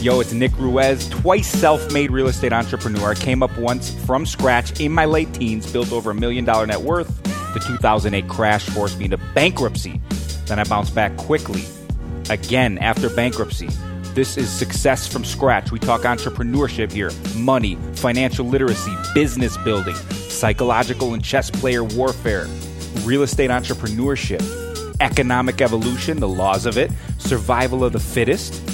Yo, it's Nick Ruiz, twice self made real estate entrepreneur. I came up once from scratch in my late teens, built over a million dollar net worth. The 2008 crash forced me into bankruptcy. Then I bounced back quickly. Again, after bankruptcy. This is success from scratch. We talk entrepreneurship here, money, financial literacy, business building, psychological and chess player warfare, real estate entrepreneurship, economic evolution, the laws of it, survival of the fittest,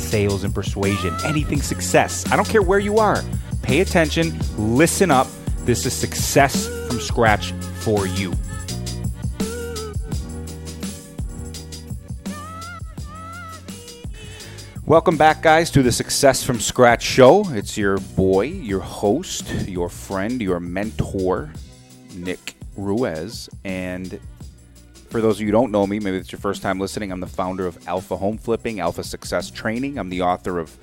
sales and persuasion, anything success. I don't care where you are. Pay attention, listen up. This is success from scratch for you. Welcome back, guys, to the Success from Scratch show. It's your boy, your host, your friend, your mentor, Nick Ruiz. And for those of you who don't know me, maybe it's your first time listening, I'm the founder of Alpha Home Flipping, Alpha Success Training. I'm the author of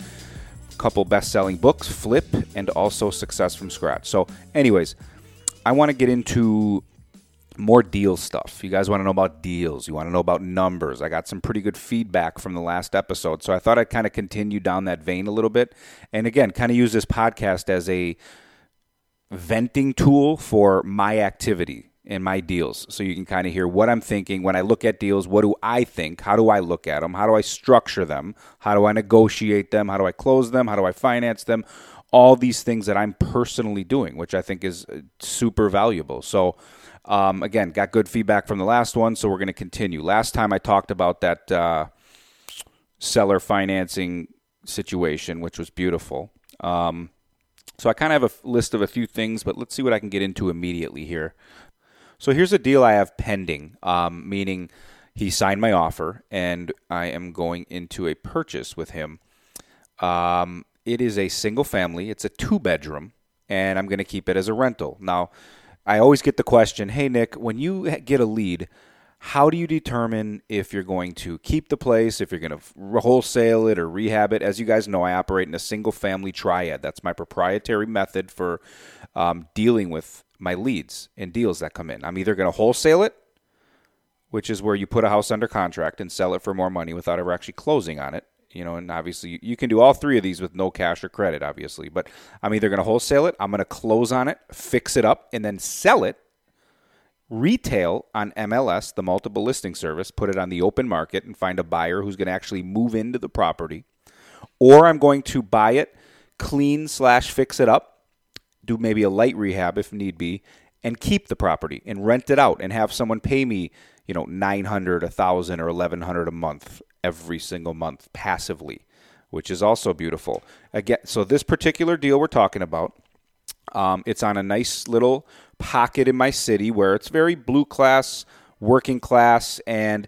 a couple best selling books, Flip, and also Success from Scratch. So, anyways, I want to get into more deal stuff. You guys want to know about deals. You want to know about numbers. I got some pretty good feedback from the last episode. So I thought I'd kind of continue down that vein a little bit. And again, kind of use this podcast as a venting tool for my activity and my deals. So you can kind of hear what I'm thinking when I look at deals. What do I think? How do I look at them? How do I structure them? How do I negotiate them? How do I close them? How do I finance them? All these things that I'm personally doing, which I think is uh, super valuable. So, um, again, got good feedback from the last one, so we're going to continue. Last time I talked about that uh, seller financing situation, which was beautiful. Um, so I kind of have a list of a few things, but let's see what I can get into immediately here. So here's a deal I have pending, um, meaning he signed my offer and I am going into a purchase with him. Um, it is a single family, it's a two bedroom, and I'm going to keep it as a rental. Now, I always get the question, "Hey Nick, when you get a lead, how do you determine if you're going to keep the place, if you're going to wholesale it or rehab it? As you guys know, I operate in a single family triad. That's my proprietary method for um, dealing with my leads and deals that come in. I'm either going to wholesale it, which is where you put a house under contract and sell it for more money without ever actually closing on it you know, and obviously you can do all three of these with no cash or credit, obviously. But I'm either going to wholesale it, I'm going to close on it, fix it up, and then sell it retail on MLS, the multiple listing service, put it on the open market and find a buyer who's going to actually move into the property. Or I'm going to buy it, clean slash fix it up, do maybe a light rehab if need be, and keep the property and rent it out and have someone pay me, you know, 900, 1000 or 1100 a month every single month passively, which is also beautiful. Again, so this particular deal we're talking about, um, it's on a nice little pocket in my city where it's very blue class, working class, and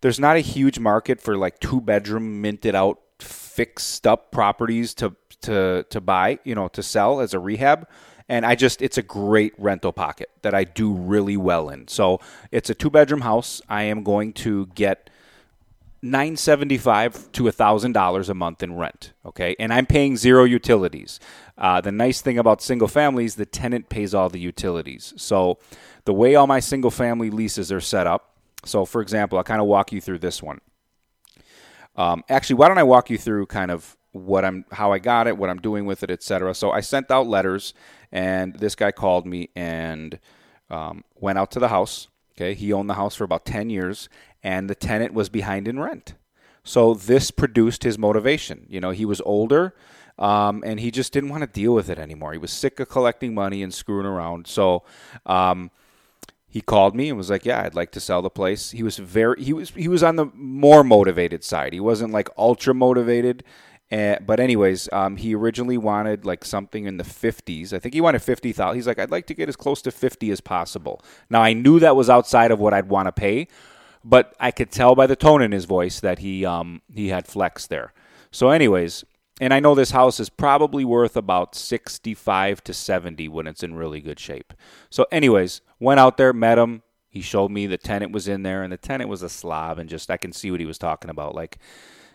there's not a huge market for like two bedroom minted out fixed up properties to to to buy, you know, to sell as a rehab. And I just it's a great rental pocket that I do really well in. So it's a two bedroom house. I am going to get 975 to a $1000 a month in rent okay and i'm paying zero utilities uh, the nice thing about single families the tenant pays all the utilities so the way all my single family leases are set up so for example i'll kind of walk you through this one um, actually why don't i walk you through kind of what i'm how i got it what i'm doing with it etc so i sent out letters and this guy called me and um, went out to the house okay he owned the house for about 10 years and the tenant was behind in rent. So this produced his motivation. You know, he was older um, and he just didn't want to deal with it anymore. He was sick of collecting money and screwing around. So um, he called me and was like, "Yeah, I'd like to sell the place." He was very he was he was on the more motivated side. He wasn't like ultra motivated. Uh, but anyways, um, he originally wanted like something in the 50s. I think he wanted 50,000. He's like, I'd like to get as close to 50 as possible. Now I knew that was outside of what I'd want to pay, but I could tell by the tone in his voice that he um, he had flex there. So, anyways, and I know this house is probably worth about 65 to 70 when it's in really good shape. So, anyways, went out there, met him. He showed me the tenant was in there, and the tenant was a slob, and just I can see what he was talking about. Like,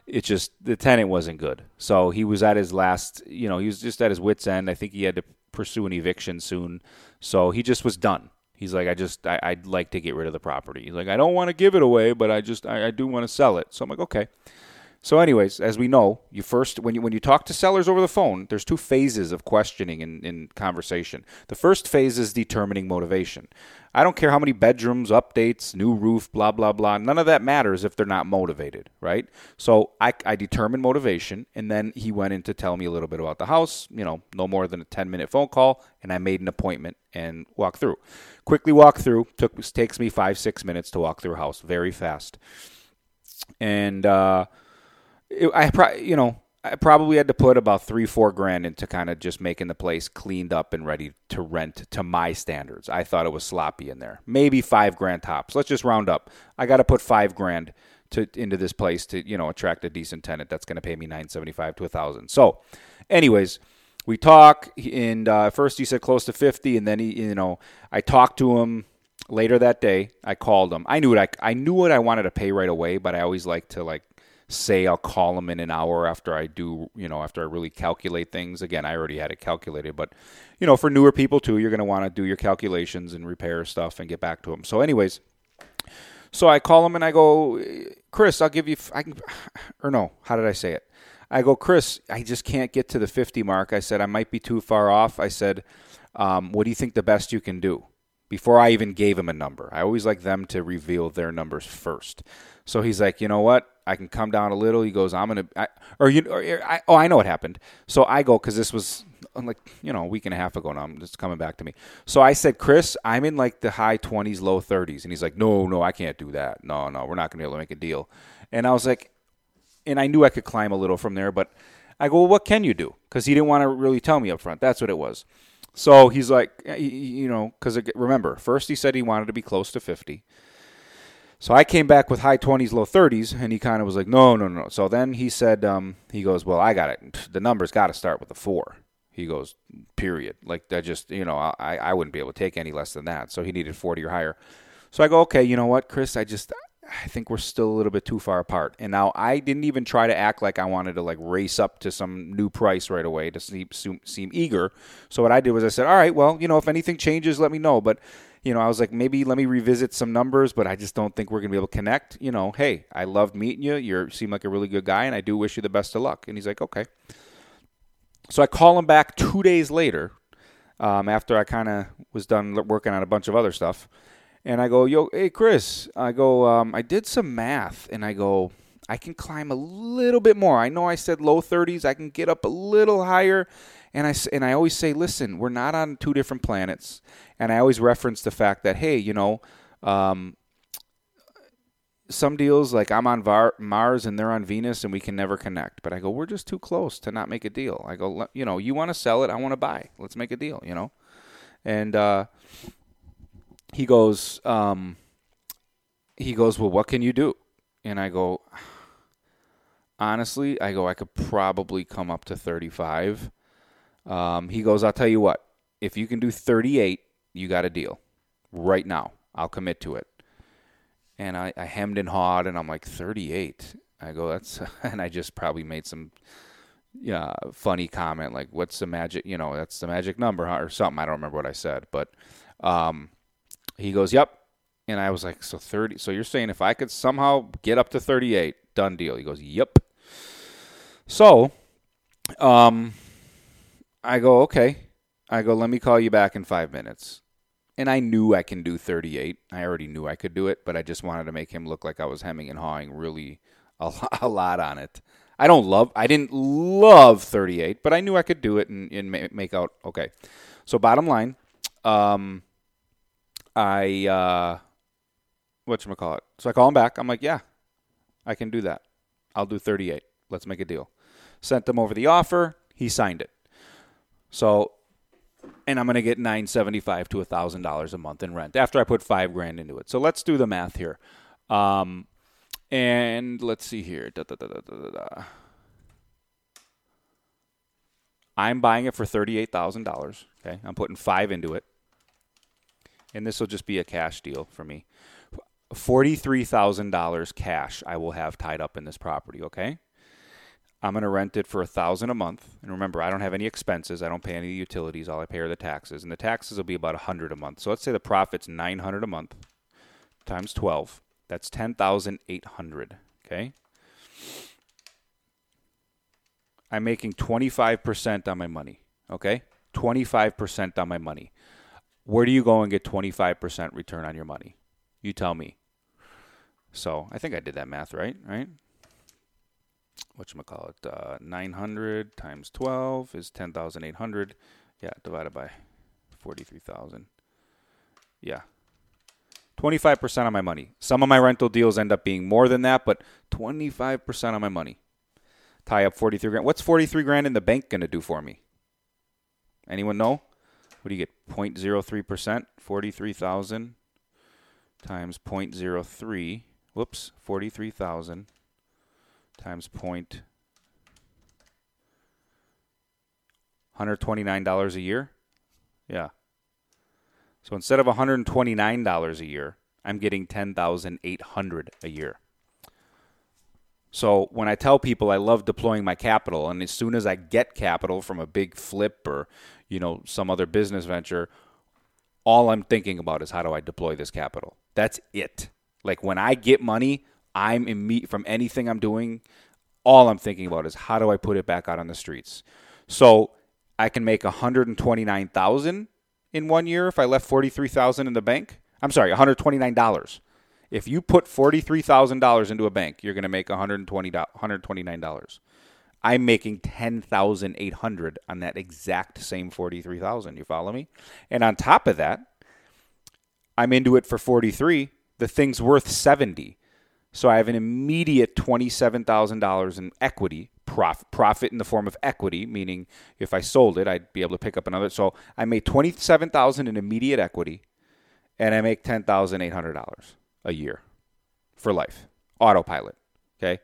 it just the tenant wasn't good. So he was at his last, you know, he was just at his wits' end. I think he had to pursue an eviction soon. So he just was done. He's like, I just, I, would like to get rid of the property. He's like, I don't want to give it away, but I just, I, I do want to sell it. So I'm like, okay. So, anyways, as we know, you first when you when you talk to sellers over the phone, there's two phases of questioning in, in conversation. The first phase is determining motivation. I don't care how many bedrooms, updates, new roof, blah blah blah. None of that matters if they're not motivated, right? So I, I motivation, and then he went in to tell me a little bit about the house. You know, no more than a ten minute phone call, and I made an appointment and walked through. Quickly walk through. Took takes me five six minutes to walk through a house, very fast, and. uh it, I pro- you know I probably had to put about three four grand into kind of just making the place cleaned up and ready to rent to my standards. I thought it was sloppy in there. Maybe five grand tops. Let's just round up. I got to put five grand to into this place to you know attract a decent tenant that's going to pay me nine seventy five to a thousand. So, anyways we talk and uh, first he said close to 50 and then he you know i talked to him later that day i called him i knew what I, I knew what i wanted to pay right away but i always like to like say I'll call them in an hour after I do, you know, after I really calculate things. Again, I already had it calculated, but you know, for newer people too, you're going to want to do your calculations and repair stuff and get back to them. So, anyways, so I call him and I go, Chris, I'll give you, I can, or no, how did I say it? I go, Chris, I just can't get to the 50 mark. I said, I might be too far off. I said, um, what do you think the best you can do? Before I even gave him a number, I always like them to reveal their numbers first. So he's like, you know what? I can come down a little. He goes, I'm gonna, I, or you, or, I, oh, I know what happened. So I go because this was like you know a week and a half ago now. just coming back to me. So I said, Chris, I'm in like the high 20s, low 30s, and he's like, No, no, I can't do that. No, no, we're not gonna be able to make a deal. And I was like, and I knew I could climb a little from there, but I go, well, what can you do? Because he didn't want to really tell me up front. That's what it was. So he's like, you know, because remember, first he said he wanted to be close to 50. So I came back with high 20s, low 30s, and he kind of was like, no, no, no. So then he said, um, he goes, well, I got it. The number's got to start with a four. He goes, period. Like, that just, you know, I, I wouldn't be able to take any less than that. So he needed 40 or higher. So I go, okay, you know what, Chris, I just, I think we're still a little bit too far apart. And now I didn't even try to act like I wanted to like race up to some new price right away to seem, seem eager. So what I did was I said, all right, well, you know, if anything changes, let me know. But you know, I was like, maybe let me revisit some numbers, but I just don't think we're to be able to connect. You know, hey, I loved meeting you. You seem like a really good guy, and I do wish you the best of luck. And he's like, okay. So I call him back two days later um, after I kind of was done working on a bunch of other stuff. And I go, yo, hey, Chris, I go, um, I did some math, and I go, I can climb a little bit more. I know I said low 30s. I can get up a little higher. And I, and I always say, listen, we're not on two different planets. And I always reference the fact that, hey, you know, um, some deals like I'm on Var- Mars and they're on Venus and we can never connect. But I go, we're just too close to not make a deal. I go, you know, you want to sell it, I want to buy. Let's make a deal, you know. And uh, he goes, um, he goes, well, what can you do? And I go, honestly, I go, I could probably come up to 35. Um, he goes, I'll tell you what, if you can do 38, you got a deal right now. I'll commit to it. And I, I hemmed and hawed, and I'm like, 38. I go, that's, and I just probably made some, yeah, funny comment like, what's the magic, you know, that's the magic number, huh? or something. I don't remember what I said, but um, he goes, yep. And I was like, so 30. So you're saying if I could somehow get up to 38, done deal. He goes, yep. So, um, I go, okay. I go, let me call you back in five minutes. And I knew I can do 38. I already knew I could do it, but I just wanted to make him look like I was hemming and hawing really a, a lot on it. I don't love, I didn't love 38, but I knew I could do it and, and make out okay. So, bottom line, um, I, uh, whatchamacallit. So I call him back. I'm like, yeah, I can do that. I'll do 38. Let's make a deal. Sent him over the offer. He signed it. So, and I'm going to get 975 to $1,000 a month in rent after I put five grand into it. So let's do the math here. Um, and let's see here. Da, da, da, I'm buying it for $38,000. Okay. I'm putting five into it. And this will just be a cash deal for me. $43,000 cash I will have tied up in this property. Okay. I'm going to rent it for a thousand a month. And remember, I don't have any expenses. I don't pay any utilities. All I pay are the taxes, and the taxes will be about a hundred a month. So let's say the profit's nine hundred a month times twelve. That's ten thousand eight hundred. Okay. I'm making 25% on my money. Okay? 25% on my money. Where do you go and get 25% return on your money? You tell me. So I think I did that math right, right? What you call it? Uh, 900 times 12 is 10,800. Yeah, divided by 43,000. Yeah. 25% of my money. Some of my rental deals end up being more than that, but 25% of my money. Tie up 43 grand. What's 43 grand in the bank going to do for me? Anyone know? What do you get? 0.03%? 43,000 times 0.03. Whoops, 43,000 times point $129 a year? Yeah. So instead of $129 a year, I'm getting 10,800 a year. So when I tell people I love deploying my capital and as soon as I get capital from a big flip or, you know, some other business venture, all I'm thinking about is how do I deploy this capital? That's it. Like when I get money, I'm imme- from anything I'm doing, all I'm thinking about is how do I put it back out on the streets. So I can make 129,000 in one year if I left 43,000 in the bank. I'm sorry, $129. If you put $43,000 into a bank, you're going to make $120 $129. I'm making 10,800 on that exact same 43,000. You follow me? And on top of that, I'm into it for 43. The thing's worth 70. So I have an immediate $27,000 in equity prof- profit in the form of equity, meaning if I sold it, I'd be able to pick up another. So I made 27000 in immediate equity, and I make $10,800 a year for life. Autopilot. Okay.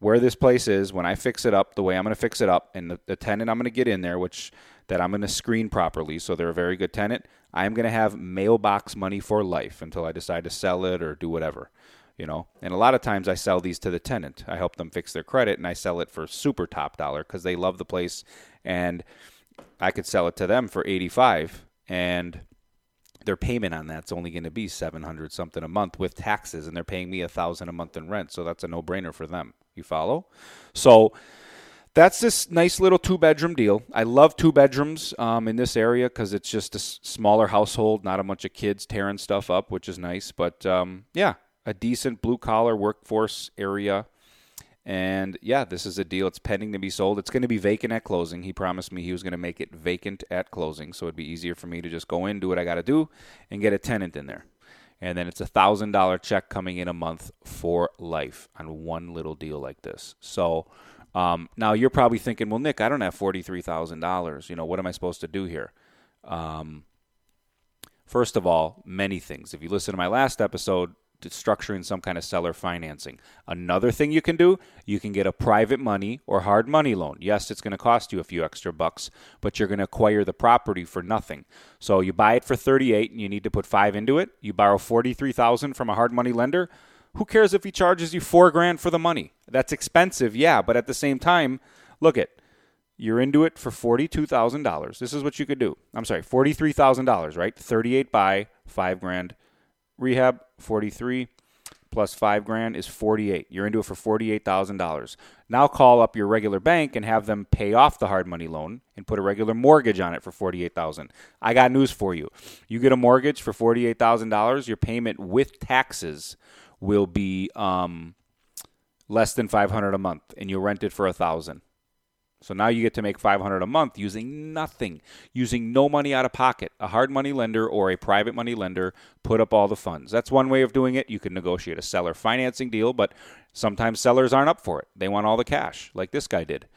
Where this place is, when I fix it up the way I'm going to fix it up, and the, the tenant I'm going to get in there, which that I'm going to screen properly, so they're a very good tenant, I'm going to have mailbox money for life until I decide to sell it or do whatever you know? And a lot of times i sell these to the tenant. I help them fix their credit and i sell it for super top dollar because they love the place and i could sell it to them for 85 and their payment on that's only going to be 700 something a month with taxes and they're paying me a thousand a month in rent so that's a no-brainer for them you follow so that's this nice little two bedroom deal. I love two bedrooms um, in this area because it's just a smaller household, not a bunch of kids tearing stuff up, which is nice. But um, yeah, a decent blue collar workforce area. And yeah, this is a deal. It's pending to be sold. It's going to be vacant at closing. He promised me he was going to make it vacant at closing, so it'd be easier for me to just go in, do what I got to do, and get a tenant in there. And then it's a thousand dollar check coming in a month for life on one little deal like this. So um, now you're probably thinking, well, Nick, I don't have forty three thousand dollars. You know, what am I supposed to do here? Um, first of all, many things. If you listen to my last episode, structuring some kind of seller financing. Another thing you can do, you can get a private money or hard money loan. Yes, it's going to cost you a few extra bucks, but you're going to acquire the property for nothing. So you buy it for 38 and you need to put 5 into it. You borrow 43,000 from a hard money lender. Who cares if he charges you 4 grand for the money? That's expensive, yeah, but at the same time, look at you're into it for $42,000. This is what you could do. I'm sorry, $43,000, right? 38 by 5 grand rehab 43 plus 5 grand is 48 you're into it for $48,000 now call up your regular bank and have them pay off the hard money loan and put a regular mortgage on it for 48,000 I got news for you. You get a mortgage for $48,000 your payment with taxes will be um, less than 500 a month and you'll rent it for a 1000 so now you get to make 500 a month using nothing, using no money out of pocket. A hard money lender or a private money lender put up all the funds. That's one way of doing it. You can negotiate a seller financing deal, but sometimes sellers aren't up for it. They want all the cash, like this guy did.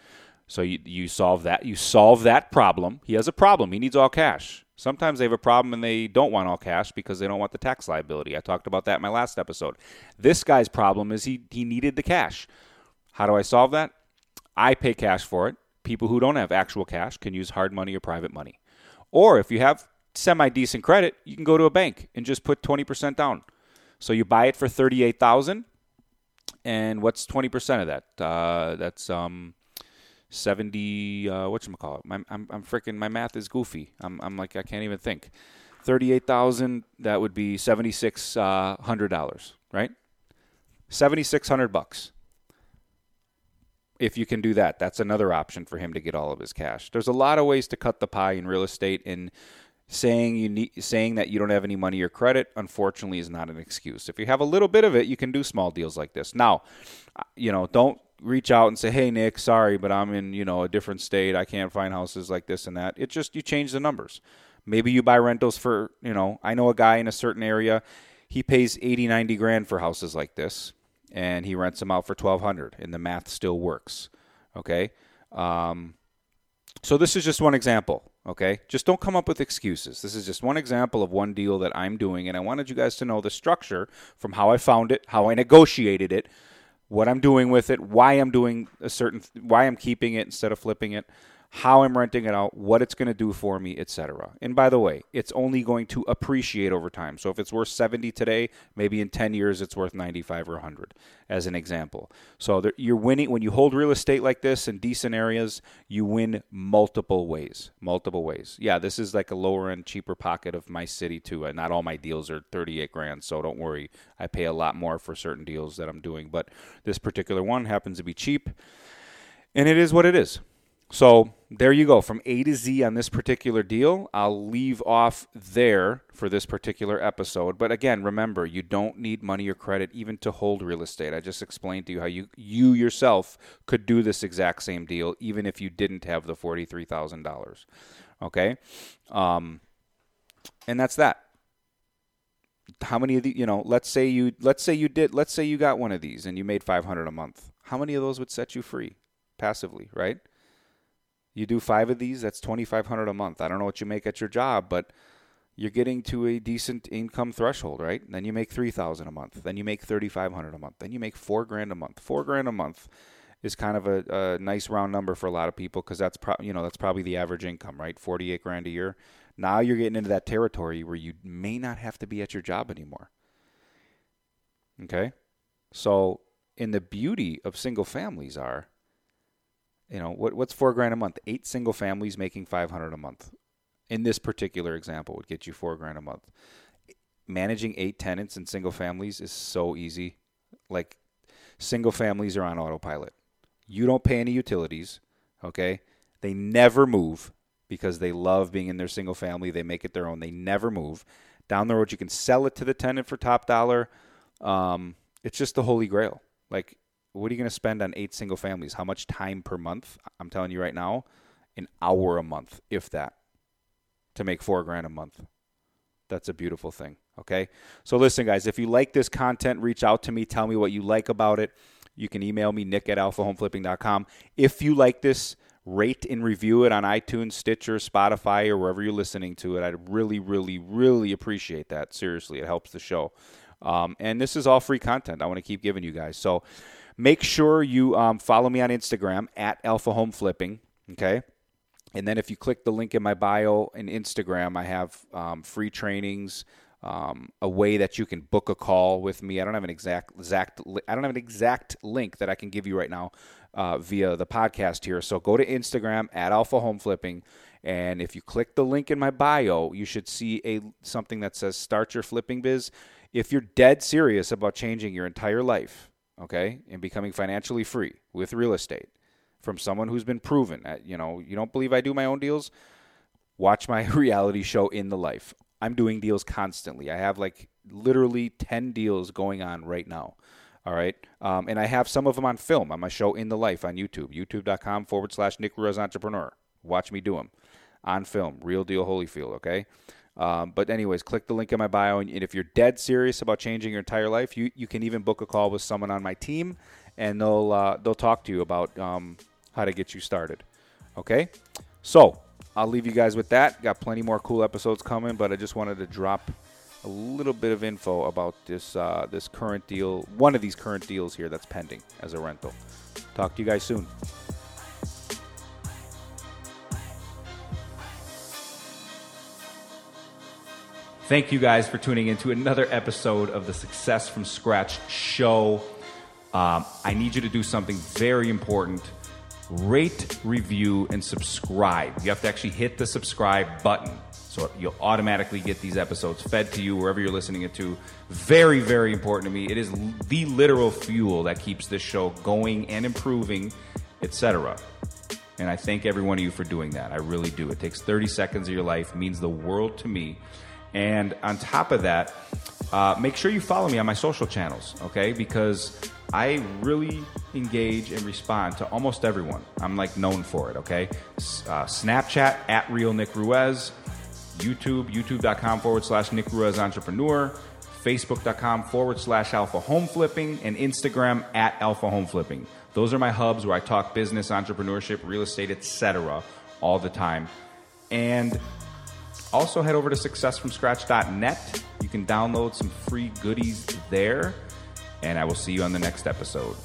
So you, you solve that. You solve that problem. He has a problem. He needs all cash. Sometimes they have a problem and they don't want all cash because they don't want the tax liability. I talked about that in my last episode. This guy's problem is he, he needed the cash. How do I solve that? I pay cash for it. People who don't have actual cash can use hard money or private money. Or if you have semi decent credit, you can go to a bank and just put 20% down. So you buy it for 38,000 and what's 20% of that? Uh, that's um 70 uh what you call it? I'm I'm I'm freaking my math is goofy. I'm I'm like I can't even think. 38,000 that would be 7600 uh, dollars, right? 7600 bucks if you can do that, that's another option for him to get all of his cash. There's a lot of ways to cut the pie in real estate and saying you need saying that you don't have any money or credit unfortunately is not an excuse. If you have a little bit of it, you can do small deals like this. Now, you know, don't reach out and say, "Hey Nick, sorry, but I'm in, you know, a different state. I can't find houses like this and that." It just you change the numbers. Maybe you buy rentals for, you know, I know a guy in a certain area, he pays 80, 90 grand for houses like this and he rents them out for 1200 and the math still works okay? Um, so this is just one example okay? Just don't come up with excuses. This is just one example of one deal that i'm doing and i wanted you guys to know the structure from how i found it how i negotiated it what i'm doing with it why i'm doing a certain why i'm keeping it instead of flipping it how I'm renting it out, what it's going to do for me, etc. And by the way, it's only going to appreciate over time. So if it's worth 70 today, maybe in 10 years it's worth 95 or 100 as an example. So you're winning when you hold real estate like this in decent areas, you win multiple ways, multiple ways. Yeah, this is like a lower end cheaper pocket of my city too. And not all my deals are 38 grand, so don't worry. I pay a lot more for certain deals that I'm doing, but this particular one happens to be cheap. And it is what it is. So there you go. From A to Z on this particular deal, I'll leave off there for this particular episode. But again, remember, you don't need money or credit even to hold real estate. I just explained to you how you you yourself could do this exact same deal even if you didn't have the forty three thousand dollars. Okay, um, and that's that. How many of the you know? Let's say you let's say you did let's say you got one of these and you made five hundred a month. How many of those would set you free passively? Right you do five of these, that's twenty five hundred a month. I don't know what you make at your job, but you're getting to a decent income threshold, right? Then you make three thousand a month. Then you make thirty five hundred a month. Then you make four grand a month. Four grand a month is kind of a, a nice round number for a lot of people because that's pro- you know that's probably the average income, right? Forty eight grand a year. Now you're getting into that territory where you may not have to be at your job anymore. Okay, so in the beauty of single families are you know what, what's four grand a month? Eight single families making 500 a month. In this particular example would get you four grand a month. Managing eight tenants and single families is so easy. Like single families are on autopilot. You don't pay any utilities okay? They never move because they love being in their single family. They make it their own. They never move. Down the road you can sell it to the tenant for top dollar. Um, it's just the holy grail. Like what are you going to spend on eight single families? How much time per month? I'm telling you right now, an hour a month, if that, to make four grand a month. That's a beautiful thing. Okay. So listen, guys, if you like this content, reach out to me. Tell me what you like about it. You can email me, nick at alphahomeflipping.com. If you like this, rate and review it on iTunes, Stitcher, Spotify, or wherever you're listening to it. I'd really, really, really appreciate that. Seriously, it helps the show. Um, and this is all free content I want to keep giving you guys. So, Make sure you um, follow me on Instagram at Alpha Home Flipping. Okay. And then if you click the link in my bio in Instagram, I have um, free trainings, um, a way that you can book a call with me. I don't have an exact exact I don't have an exact link that I can give you right now uh, via the podcast here. So go to Instagram at Alpha Home Flipping, and if you click the link in my bio, you should see a something that says "Start Your Flipping Biz." If you're dead serious about changing your entire life, okay, and becoming financially free with real estate from someone who's been proven. At, you know, you don't believe I do my own deals? Watch my reality show in the life. I'm doing deals constantly. I have like literally 10 deals going on right now. All right. Um, and I have some of them on film on my show In the Life on YouTube, youtube.com forward slash Nick Ruiz Entrepreneur. Watch me do them on film, real deal Holyfield. Okay. Um, but anyways, click the link in my bio, and if you're dead serious about changing your entire life, you, you can even book a call with someone on my team, and they'll uh, they'll talk to you about um, how to get you started. Okay, so I'll leave you guys with that. Got plenty more cool episodes coming, but I just wanted to drop a little bit of info about this uh, this current deal, one of these current deals here that's pending as a rental. Talk to you guys soon. Thank you guys for tuning in to another episode of the Success from Scratch show. Um, I need you to do something very important rate, review, and subscribe. You have to actually hit the subscribe button. So you'll automatically get these episodes fed to you wherever you're listening it to. Very, very important to me. It is the literal fuel that keeps this show going and improving etc. And I thank every one of you for doing that. I really do. It takes 30 seconds of your life, means the world to me. And on top of that, uh, make sure you follow me on my social channels, okay? Because I really engage and respond to almost everyone. I'm like known for it, okay? Uh, Snapchat at Real Nick Ruiz, YouTube, youtube.com forward slash Nick Ruiz Entrepreneur, facebook.com forward slash Alpha Home Flipping, and Instagram at Alpha Home Flipping. Those are my hubs where I talk business, entrepreneurship, real estate, etc. all the time. And also head over to successfromscratch.net. You can download some free goodies there. And I will see you on the next episode.